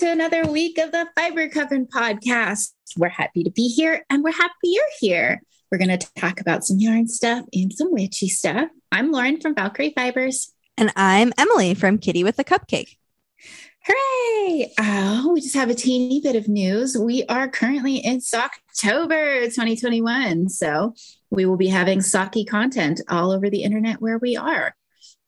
To another week of the Fiber Coven podcast. We're happy to be here and we're happy you're here. We're going to talk about some yarn stuff and some witchy stuff. I'm Lauren from Valkyrie Fibers. And I'm Emily from Kitty with a Cupcake. Hooray! Oh, we just have a teeny bit of news. We are currently in October 2021. So we will be having Socky content all over the internet where we are.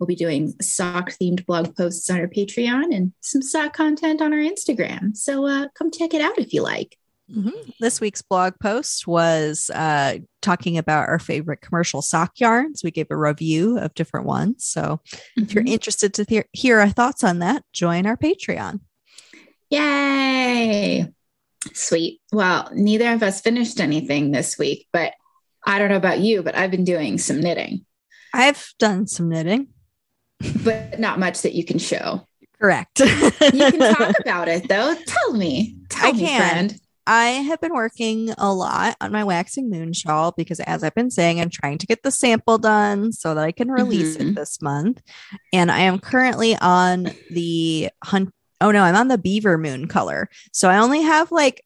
We'll be doing sock themed blog posts on our Patreon and some sock content on our Instagram. So uh, come check it out if you like. Mm-hmm. This week's blog post was uh, talking about our favorite commercial sock yarns. We gave a review of different ones. So mm-hmm. if you're mm-hmm. interested to hear our thoughts on that, join our Patreon. Yay! Sweet. Well, neither of us finished anything this week, but I don't know about you, but I've been doing some knitting. I've done some knitting but not much that you can show. Correct. you can talk about it though. Tell me. Tell I me, can. friend. I have been working a lot on my waxing moon shawl because, as I've been saying, I'm trying to get the sample done so that I can release mm-hmm. it this month. And I am currently on the hunt. Oh no, I'm on the beaver moon color. So I only have like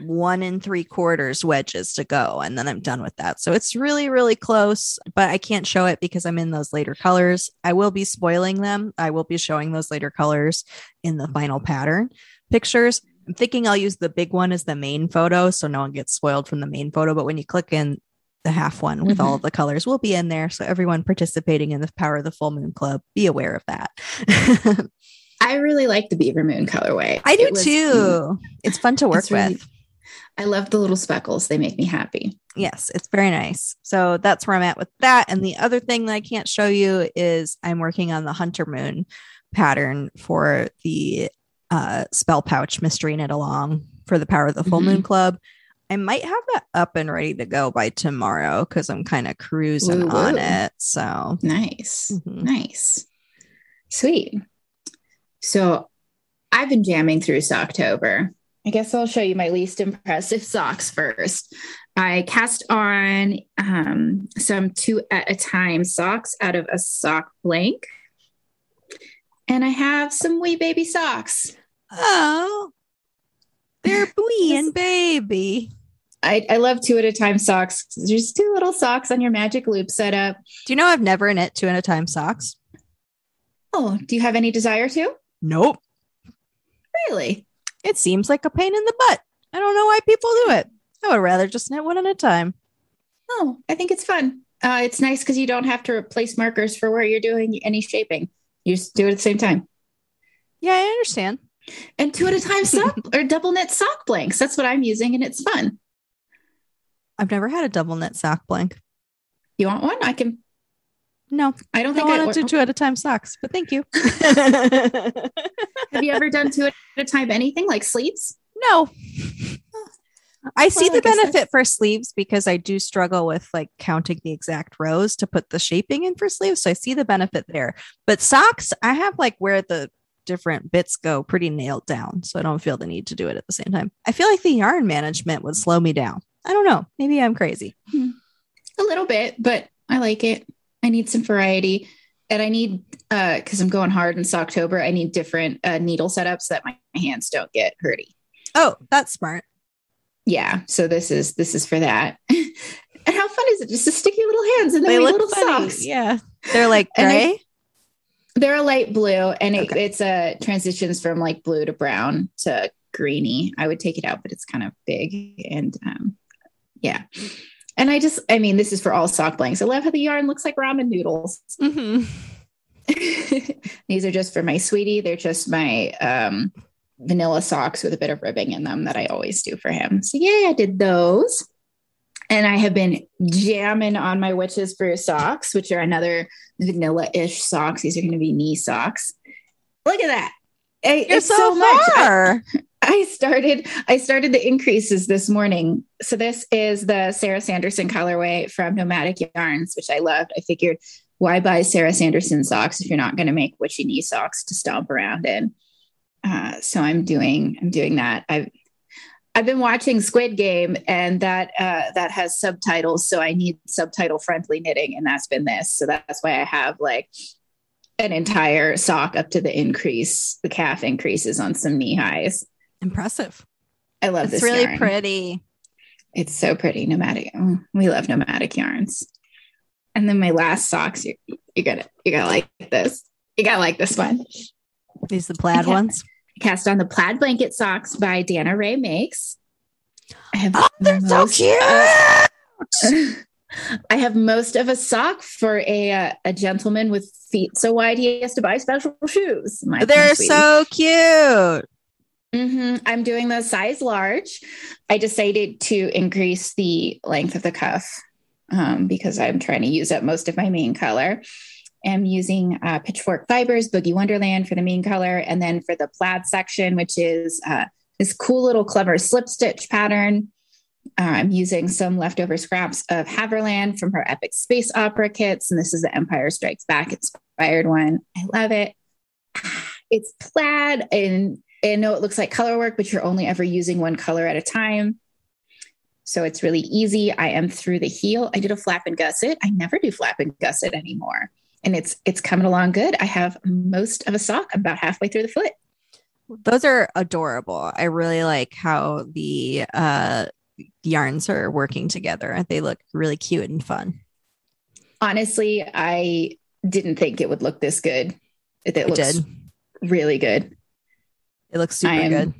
one and three quarters wedges to go and then i'm done with that so it's really really close but i can't show it because i'm in those later colors i will be spoiling them i will be showing those later colors in the final pattern pictures i'm thinking i'll use the big one as the main photo so no one gets spoiled from the main photo but when you click in the half one with mm-hmm. all of the colors will be in there so everyone participating in the power of the full moon club be aware of that I really like the beaver moon colorway. I do was, too. It's fun to work really, with. I love the little speckles. They make me happy. Yes, it's very nice. So that's where I'm at with that. And the other thing that I can't show you is I'm working on the Hunter Moon pattern for the uh, spell pouch mystery knit along for the Power of the Full mm-hmm. Moon Club. I might have that up and ready to go by tomorrow because I'm kind of cruising on it. So nice, mm-hmm. nice, sweet. So I've been jamming through October. I guess I'll show you my least impressive socks first. I cast on um, some two at a time socks out of a sock blank. And I have some wee baby socks. Oh, they're wee and baby. I, I love two at a time socks. There's two little socks on your magic loop setup. Do you know I've never knit two at a time socks? Oh, do you have any desire to? Nope. Really? It seems like a pain in the butt. I don't know why people do it. I would rather just knit one at a time. Oh, I think it's fun. Uh, it's nice because you don't have to replace markers for where you're doing any shaping. You just do it at the same time. Yeah, I understand. And two at a time sock or double knit sock blanks. That's what I'm using, and it's fun. I've never had a double knit sock blank. You want one? I can. No, I don't think I want to do two at a time socks, but thank you. Have you ever done two at a time anything like sleeves? No. I see well, the I benefit for sleeves because I do struggle with like counting the exact rows to put the shaping in for sleeves. So I see the benefit there. But socks, I have like where the different bits go pretty nailed down. So I don't feel the need to do it at the same time. I feel like the yarn management would slow me down. I don't know. Maybe I'm crazy. Hmm. A little bit, but I like it. I need some variety and I need uh because I'm going hard in October, I need different uh, needle setups so that my hands don't get hurty. Oh, that's smart. Yeah. So this is this is for that. and how fun is it just to stick your little hands in the little funny. socks? Yeah. They're like gray. they're a light blue and it, okay. it's a uh, transitions from like blue to brown to greeny. I would take it out, but it's kind of big and um yeah. And I just, I mean, this is for all sock blanks. I love how the yarn looks like ramen noodles. Mm-hmm. These are just for my sweetie. They're just my um, vanilla socks with a bit of ribbing in them that I always do for him. So, yeah, I did those. And I have been jamming on my Witches Brew socks, which are another vanilla ish socks. These are going to be knee socks. Look at that. I, You're so, so much. I, I started I started the increases this morning. So this is the Sarah Sanderson colorway from Nomadic Yarns, which I loved. I figured why buy Sarah Sanderson socks if you're not going to make witchy knee socks to stomp around in? Uh, so I'm doing I'm doing that. I've I've been watching Squid Game, and that uh, that has subtitles, so I need subtitle friendly knitting, and that's been this. So that's why I have like an entire sock up to the increase, the calf increases on some knee highs. Impressive. I love It's this. It's really yarn. pretty. It's so pretty. Nomadic. oh, we love nomadic yarns. And then my last socks, you you gotta you gotta like this. You gotta like this one. These the plaid ones. Cast on the plaid blanket socks by Dana Ray Makes. I have Oh, they're so cute. I have most of a sock for a uh, a gentleman with feet so wide he has to buy special shoes. My They're so cute. Mhm. I'm doing the size large. I decided to increase the length of the cuff um, because I'm trying to use up most of my main color. I'm using uh, Pitchfork Fibers, Boogie Wonderland for the main color. And then for the plaid section, which is uh, this cool little clever slip stitch pattern, uh, I'm using some leftover scraps of Haverland from her Epic Space Opera kits. And this is the Empire Strikes Back inspired one. I love it. It's plaid and I know it looks like color work, but you're only ever using one color at a time. So it's really easy. I am through the heel. I did a flap and gusset. I never do flap and gusset anymore. And it's it's coming along good. I have most of a sock. I'm about halfway through the foot. Those are adorable. I really like how the uh, yarns are working together. They look really cute and fun. Honestly, I didn't think it would look this good. It, it It looks did. really good. It looks super I am- good.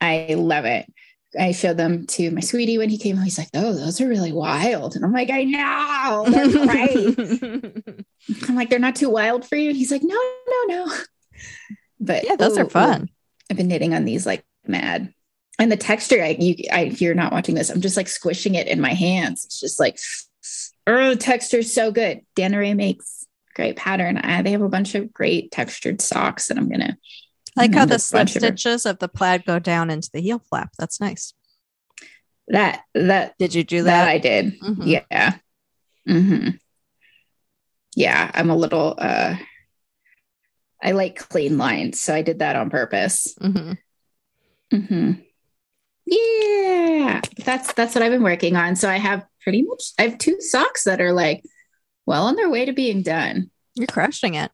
I love it. I showed them to my sweetie when he came home. He's like, "Oh, those are really wild," and I'm like, "I know, they're great." I'm like, "They're not too wild for you," and he's like, "No, no, no." But yeah, those ooh, are ooh, fun. I've been knitting on these like mad, and the texture. I, you, I, if you're not watching this, I'm just like squishing it in my hands. It's just like, oh, the texture's so good. Dana Ray makes great pattern. Uh, they have a bunch of great textured socks that I'm gonna. I like how Mm, the slip stitches of the plaid go down into the heel flap. That's nice. That that Did you do that that? I did. Mhm. Yeah. hmm Yeah, I'm a little uh I like clean lines, so I did that on purpose. Mhm. hmm Yeah. That's that's what I've been working on. So I have pretty much I have two socks that are like well on their way to being done. You're crushing it.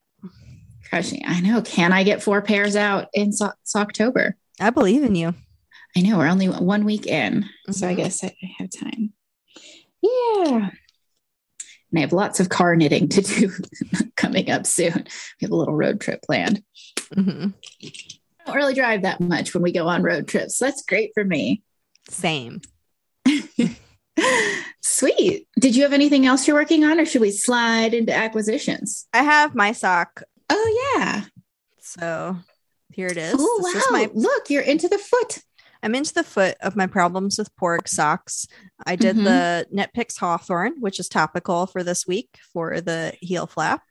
Crushing. I know. Can I get four pairs out in so- October? I believe in you. I know we're only one week in, so I Mhm. guess I I have time. Yeah. And I have lots of car knitting to do coming up soon. We have a little road trip planned. Mm-hmm. I don't really drive that much when we go on road trips. So that's great for me. Same. Sweet. Did you have anything else you're working on, or should we slide into acquisitions? I have my sock. Oh, yeah. So here it is. Oh, wow. is my Look, you're into the foot. I'm into the foot of my problems with porg socks. I did Mhm. the KnitPicks Hawthorne, which is topical for this week for the heel flap.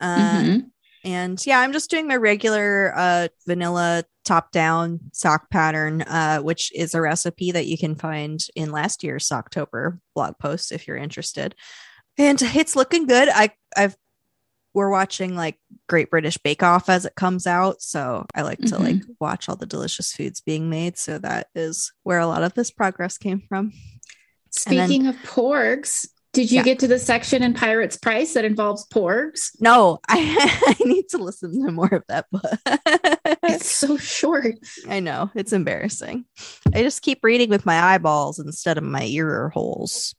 Uh, Mhm. And yeah, I'm just doing my regular uh, vanilla top down sock pattern, uh, which is a recipe that you can find in last year's Socktober blog post if you're interested. And it's looking good. I I've we're watching like Great British Bake Off as it comes out, so I like to like watch all the delicious foods being made. So that is where a lot of this progress came from. And then- Speaking of porgs, did you Yeah. get to the section in Pirates Price that involves porgs? No, I, I need to listen to more of that book. It's so short. I know it's embarrassing. I just keep reading with my eyeballs instead of my ear holes.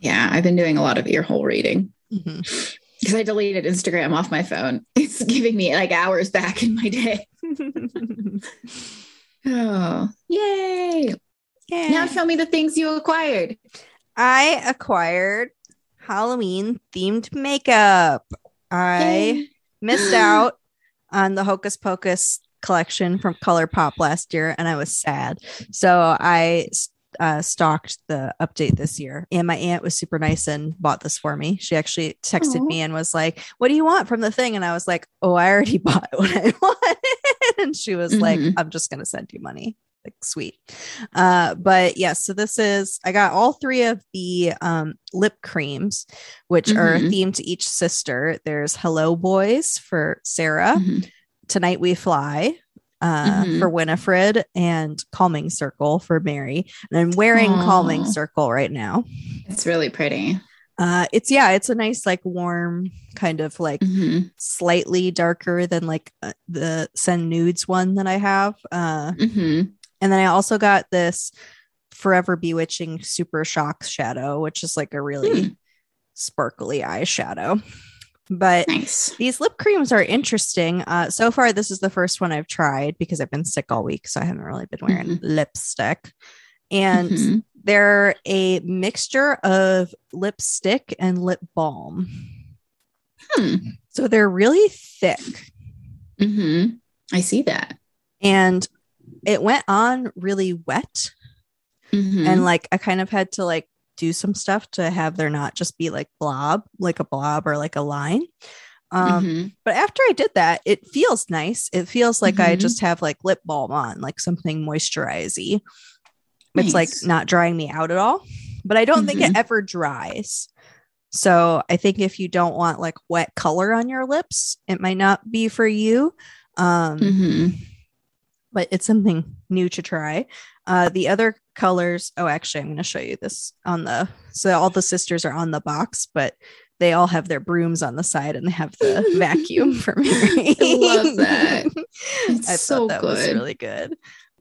Yeah, I've been doing a lot of ear hole reading Mhm. Because I deleted Instagram off my phone. It's giving me like hours back in my day. Oh, yay. yeah. Now show me the things you acquired. I acquired Halloween themed makeup. I Yay. missed out on the Hocus Pocus collection from ColourPop last year, and I was sad. So I uh, stalked the update this year, and my aunt was super nice and bought this for me. She actually texted Aw. me and was like, "What do you want from the thing?" And I was like, "Oh, I already bought what I wanted." and she was like, Mhm. "I'm just gonna send you money." Like sweet. Uh, but yes, so this is I got all three of the um lip creams, which are Mhm. themed to each sister. There's Hello Boys for Sarah, Mhm. Tonight We Fly uh, Mhm. for Winifred, and Calming Circle for Mary. And I'm wearing Calming Circle right now. It's really pretty. Uh, it's yeah, it's a nice like warm kind of like Mhm. slightly darker than like uh, the Send Nudes one that I have. Uh, Mhm. and then I also got this Forever Bewitching Super Shock Shadow, which is like a really Hmm. sparkly eyeshadow. But Nice. these lip creams are interesting. Uh, so far, this is the first one I've tried because I've been sick all week, so I haven't really been wearing lipstick. And Mhm. they're a mixture of lipstick and lip balm. Hmm. So they're really thick. Mhm. I see that. And it went on really wet. Mhm. And like I kind of had to like do some stuff to have there not just be like blob, like a blob or like a line. Um, Mhm. But after I did that, it feels nice. It feels like I Mhm. just have like lip balm on, like something moisturizing. It's like not drying me out at all, but I don't think it Mhm. ever dries. So I think if you don't want like wet color on your lips, it might not be for you. Um, Mhm. But it's something new to try. Uh, the other colors, oh, actually, I'm going to show you this on the so all the sisters are on the box, but they all have their brooms on the side and they have the vacuum for me. I love that. It's I so thought that was really good.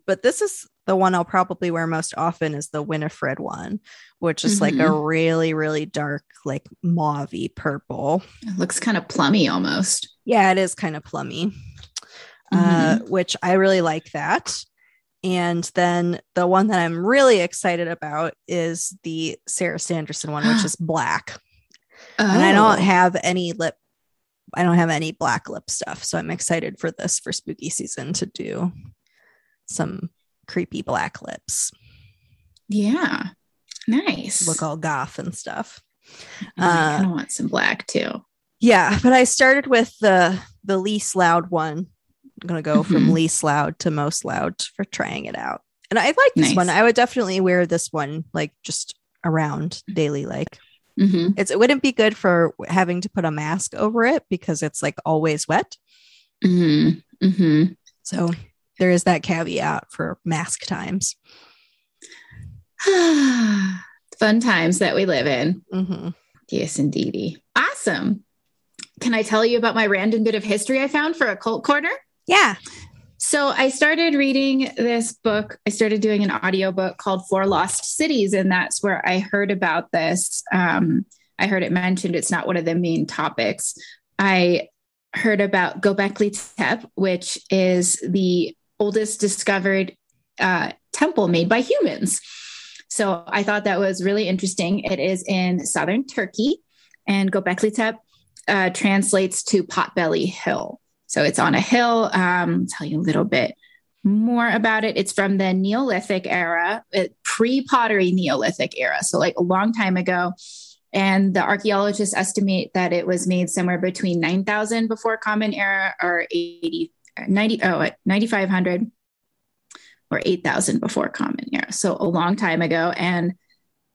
But this is the one I'll probably wear most often is the Winifred one, which is like a Mm-hmm. really, really dark, like mauvey purple. It looks kind of plummy almost. Yeah, it is kind of plummy, uh, which I really like that. And then the one that I'm really excited about is the Sarah Sanderson one, which is black. And I don't Oh. have any lip, I don't have any black lip stuff. So I'm excited for this for spooky season to do some creepy black lips, Yeah. Nice. look all goth and stuff. I uh, of want some black too. Yeah, but I started with the the least loud one. I'm gonna go from least loud to most loud for trying it out. And I like this Nice. one. I would definitely wear this one like just around daily. Like hmm it's it wouldn't be good for having to put a mask over it because it's like always wet. hmm hmm So there is that caveat for mask times. Fun times that we live in. hmm Yes, indeedy. Awesome. Can I tell you about my random bit of history I found for a cult corner? Yeah. So I started reading this book. I started doing an audiobook called Four Lost Cities, and that's where I heard about this. Um, I heard it mentioned. It's not one of the main topics. I heard about Gobekli Tepe, which is the oldest discovered uh, temple made by humans. So I thought that was really interesting. It is in southern Turkey, and Gobekli Tepe uh, translates to Potbelly Hill. So it's on a hill. Um, tell you a little bit more about it. It's from the Neolithic era, pre pottery Neolithic era. So, like a long time ago. And the archaeologists estimate that it was made somewhere between 9,000 before Common Era or 80, 90, oh, 9,500 or 8,000 before Common Era. So, a long time ago. And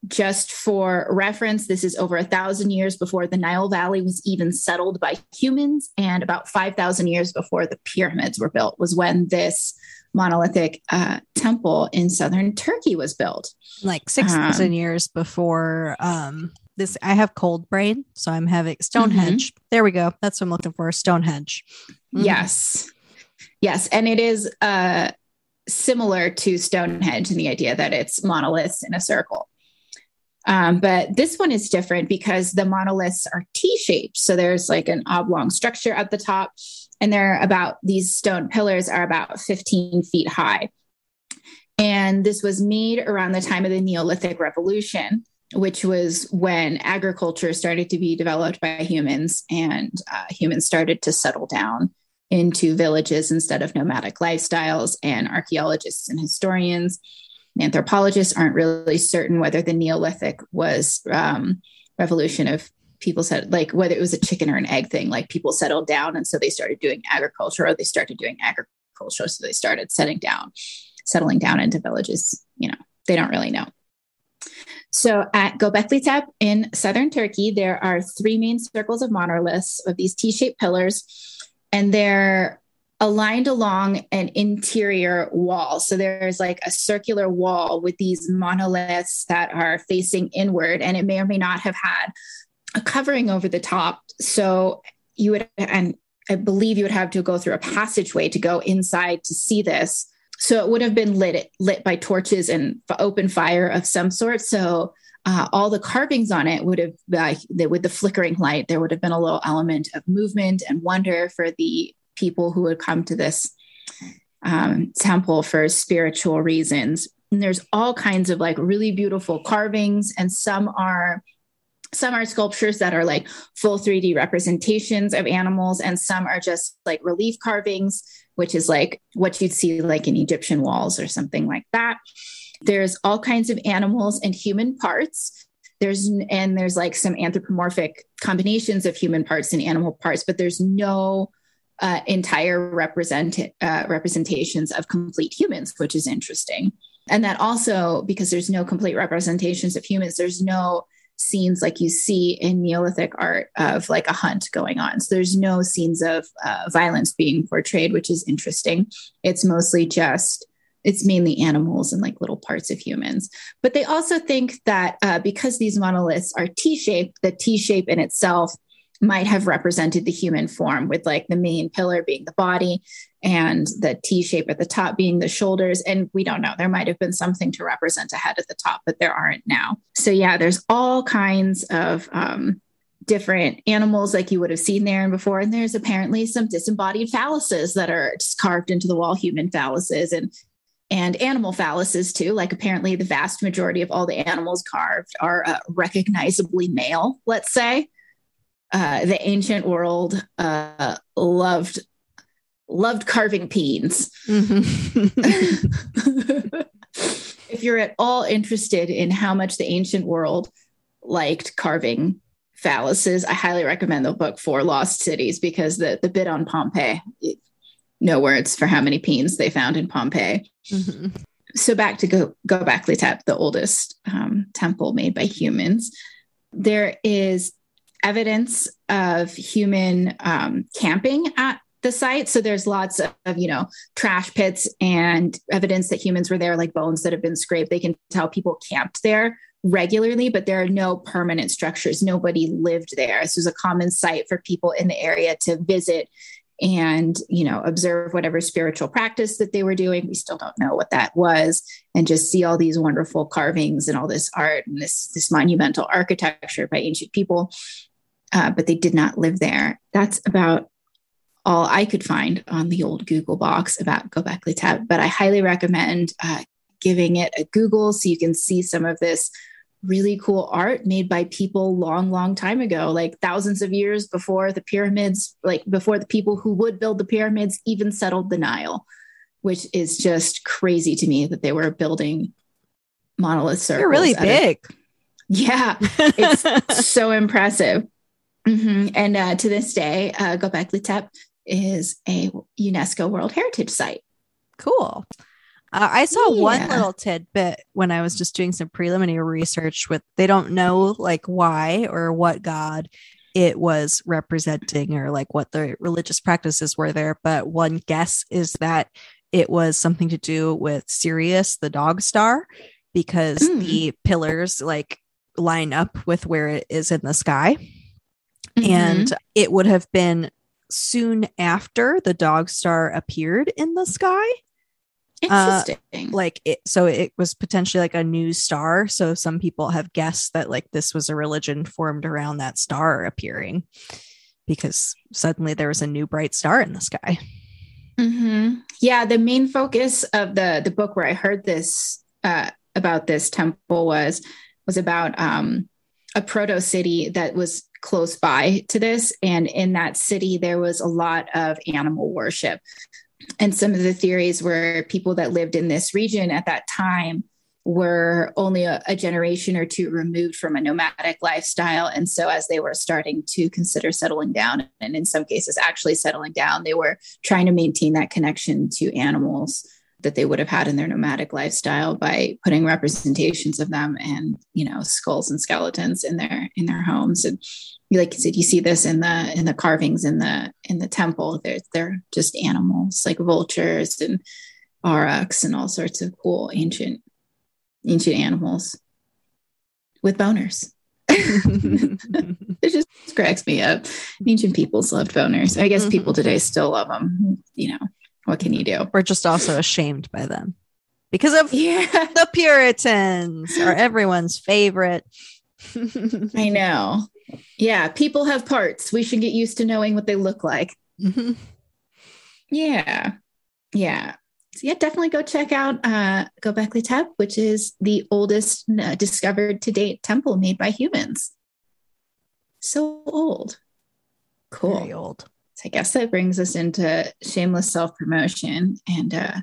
just for reference, this is over a thousand years before the Nile Valley was even settled by humans, and about 5,000 years before the pyramids were built, was when this monolithic uh, temple in southern Turkey was built. Like six thousand Um, years before um this I have cold brain, so I'm having Stonehenge. There we go. That's what I'm looking for. Stonehenge. Mhm. Yes. Yes. And it is uh, similar to Stonehenge in the idea that it's monoliths in a circle. Um, but this one is different because the monoliths are T shaped. So there's like an oblong structure at the top, and they're about these stone pillars are about 15 feet high. And this was made around the time of the Neolithic Revolution, which was when agriculture started to be developed by humans and uh, humans started to settle down into villages instead of nomadic lifestyles. And archaeologists and historians, anthropologists aren't really certain whether the Neolithic was um, revolution of people said like whether it was a chicken or an egg thing. Like people settled down and so they started doing agriculture or they started doing agriculture so they started setting down settling down into villages you know they don't really know. So at Gobekli Tepe in southern Turkey, there are three main circles of monoliths of these T-shaped pillars, and they're aligned along an interior wall. So there's like a circular wall with these monoliths that are facing inward, and it may or may not have had a covering over the top. So you would, and I believe you would have to go through a passageway to go inside to see this. So it would have been lit lit by torches and open fire of some sort. So uh, all the carvings on it would have, uh, with the flickering light, there would have been a little element of movement and wonder for the people who would come to this um, temple for spiritual reasons. And there's all kinds of like really beautiful carvings, and some are some are sculptures that are like full 3D representations of animals, and some are just like relief carvings, which is like what you'd see like in Egyptian walls or something like that. There's all kinds of animals and human parts. There's and there's like some anthropomorphic combinations of human parts and animal parts, but there's no uh, entire represent uh, representations of complete humans, which is interesting. And that also because there's no complete representations of humans, there's no scenes like you see in Neolithic art of like a hunt going on. So there's no scenes of uh, violence being portrayed, which is interesting. It's mostly just it's mainly animals and like little parts of humans. But they also think that uh, because these monoliths are T shaped, the T shape in itself might have represented the human form, with like the main pillar being the body and the T shape at the top being the shoulders. And we don't know. There might have been something to represent a head at the top, but there aren't now. So, yeah, there's all kinds of um, different animals like you would have seen there and before. And there's apparently some disembodied phalluses that are just carved into the wall, human phalluses and and animal phalluses too. Like apparently the vast majority of all the animals carved are uh, recognizably male, let's say. Uh, the ancient world uh, loved loved carving peens. Mm-hmm. if you're at all interested in how much the ancient world liked carving phalluses, I highly recommend the book Four Lost Cities because the the bit on Pompeii, no words for how many peens they found in Pompeii. Mm-hmm. So back to go Göbekli Tepe, the oldest um, temple made by humans. There is evidence of human um, camping at the site. So there's lots of, of, you know, trash pits and evidence that humans were there, like bones that have been scraped. They can tell people camped there regularly, but there are no permanent structures. Nobody lived there. This was a common site for people in the area to visit and you know observe whatever spiritual practice that they were doing we still don't know what that was and just see all these wonderful carvings and all this art and this this monumental architecture by ancient people uh, but they did not live there. That's about all I could find on the old Google box about Göbekli Tepe. But I highly recommend uh, giving it a Google so you can see some of this really cool art made by people long, long time ago, like thousands of years before the pyramids, like before the people who would build the pyramids even settled the Nile, which is just crazy to me that they were building monolith circles. They're really big. Of, yeah, it's so impressive. Mm-hmm. And uh, to this day, uh, Göbekli Tepe is a UNESCO World Heritage Site. Cool. Uh, I saw yeah. one little tidbit when I was just doing some preliminary research with they don't know like why or what god it was representing or like what the religious practices were there, but one guess is that it was something to do with Sirius, the dog star, because mm. the pillars like line up with where it is in the sky. Mm-hmm. And it would have been soon after the dog star appeared in the sky. Uh, Interesting. Uh, like it, so it was potentially like a new star. So some people have guessed that like this was a religion formed around that star appearing because suddenly there was a new bright star in the sky. Mm-hmm. Yeah, the main focus of the the book where I heard this uh, about this temple was was about um, a proto city that was close by to this. And in that city, there was a lot of animal worship. And some of the theories were people that lived in this region at that time were only a, a, generation or two removed from a nomadic lifestyle. And so, as they were starting to consider settling down, and in some cases, actually settling down, they were trying to maintain that connection to animals that they would have had in their nomadic lifestyle by putting representations of them and you know skulls and skeletons in their in their homes. And like you said you see this in the in the carvings in the in the temple. They're they're just animals like vultures and aurochs and all sorts of cool ancient ancient animals with boners. It just cracks me up. Ancient peoples loved boners. I guess people mm-hmm. today still love them you know what can you do? We're just also ashamed by them because of yeah. the Puritans are everyone's favorite. I know. Yeah, people have parts. We should get used to knowing what they look like. Mm-hmm. Yeah. Yeah. So yeah, definitely go check out uh, Göbekli Tepe, which is the oldest uh, discovered to date temple made by humans. So old. Cool. Very old. So I guess that brings us into shameless self promotion. And uh,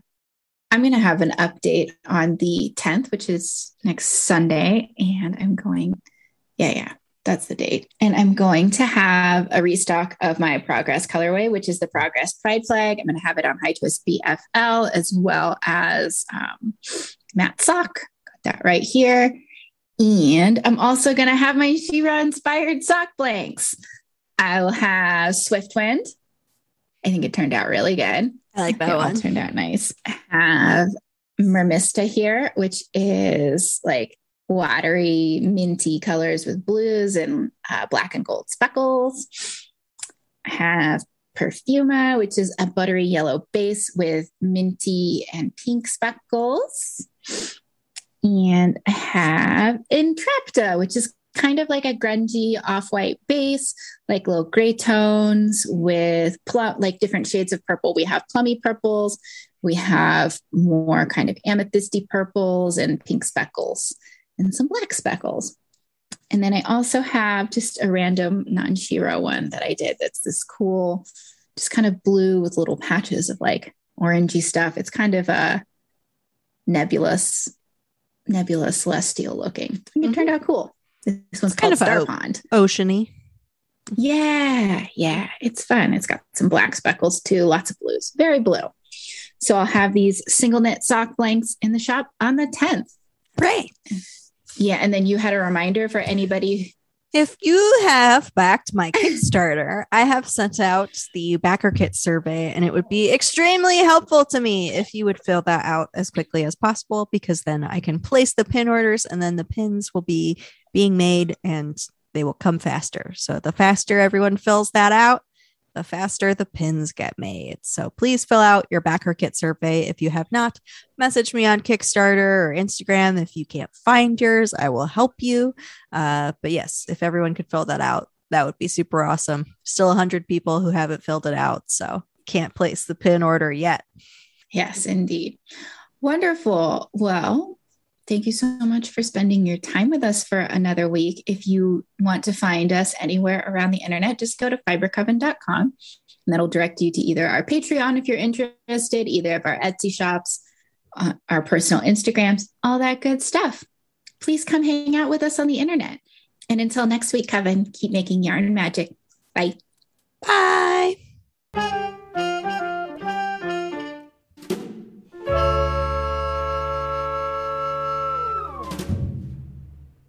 I'm going to have an update on the 10th, which is next Sunday. And I'm going, yeah, yeah, that's the date. And I'm going to have a restock of my Progress colorway, which is the Progress Pride flag. I'm going to have it on High Twist BFL as well as um, Matte Sock. Got that right here. And I'm also going to have my She-Ra inspired sock blanks. I'll have Swiftwind. I think it turned out really good. I like that it one. turned out nice. I have Mermista here, which is like watery, minty colors with blues and uh, black and gold speckles. I have Perfuma, which is a buttery yellow base with minty and pink speckles. And I have Entrapta, which is kind of like a grungy off-white base, like little gray tones with plum, like different shades of purple. We have plummy purples, we have more kind of amethysty purples and pink speckles, and some black speckles. And then I also have just a random non-She-Ra one that I did. That's this cool, just kind of blue with little patches of like orangey stuff. It's kind of a nebulous, nebulous celestial looking. It mm-hmm. turned out cool. This one's kind of Star o- Pond. Oceany. Yeah, yeah, it's fun. It's got some black speckles too, lots of blues, very blue. So I'll have these single knit sock blanks in the shop on the 10th. Right. Yeah. And then you had a reminder for anybody if you have backed my Kickstarter, I have sent out the backer kit survey, and it would be extremely helpful to me if you would fill that out as quickly as possible because then I can place the pin orders and then the pins will be being made and they will come faster. So the faster everyone fills that out, the faster the pins get made. So please fill out your backer kit survey. If you have not, message me on Kickstarter or Instagram. If you can't find yours, I will help you. Uh, but yes, if everyone could fill that out, that would be super awesome. Still 100 people who haven't filled it out. So can't place the pin order yet. Yes, indeed. Wonderful. Well, Thank you so much for spending your time with us for another week. If you want to find us anywhere around the internet, just go to fibercoven.com and that'll direct you to either our Patreon if you're interested, either of our Etsy shops, uh, our personal Instagrams, all that good stuff. Please come hang out with us on the internet. And until next week, Coven, keep making yarn magic. Bye. Bye.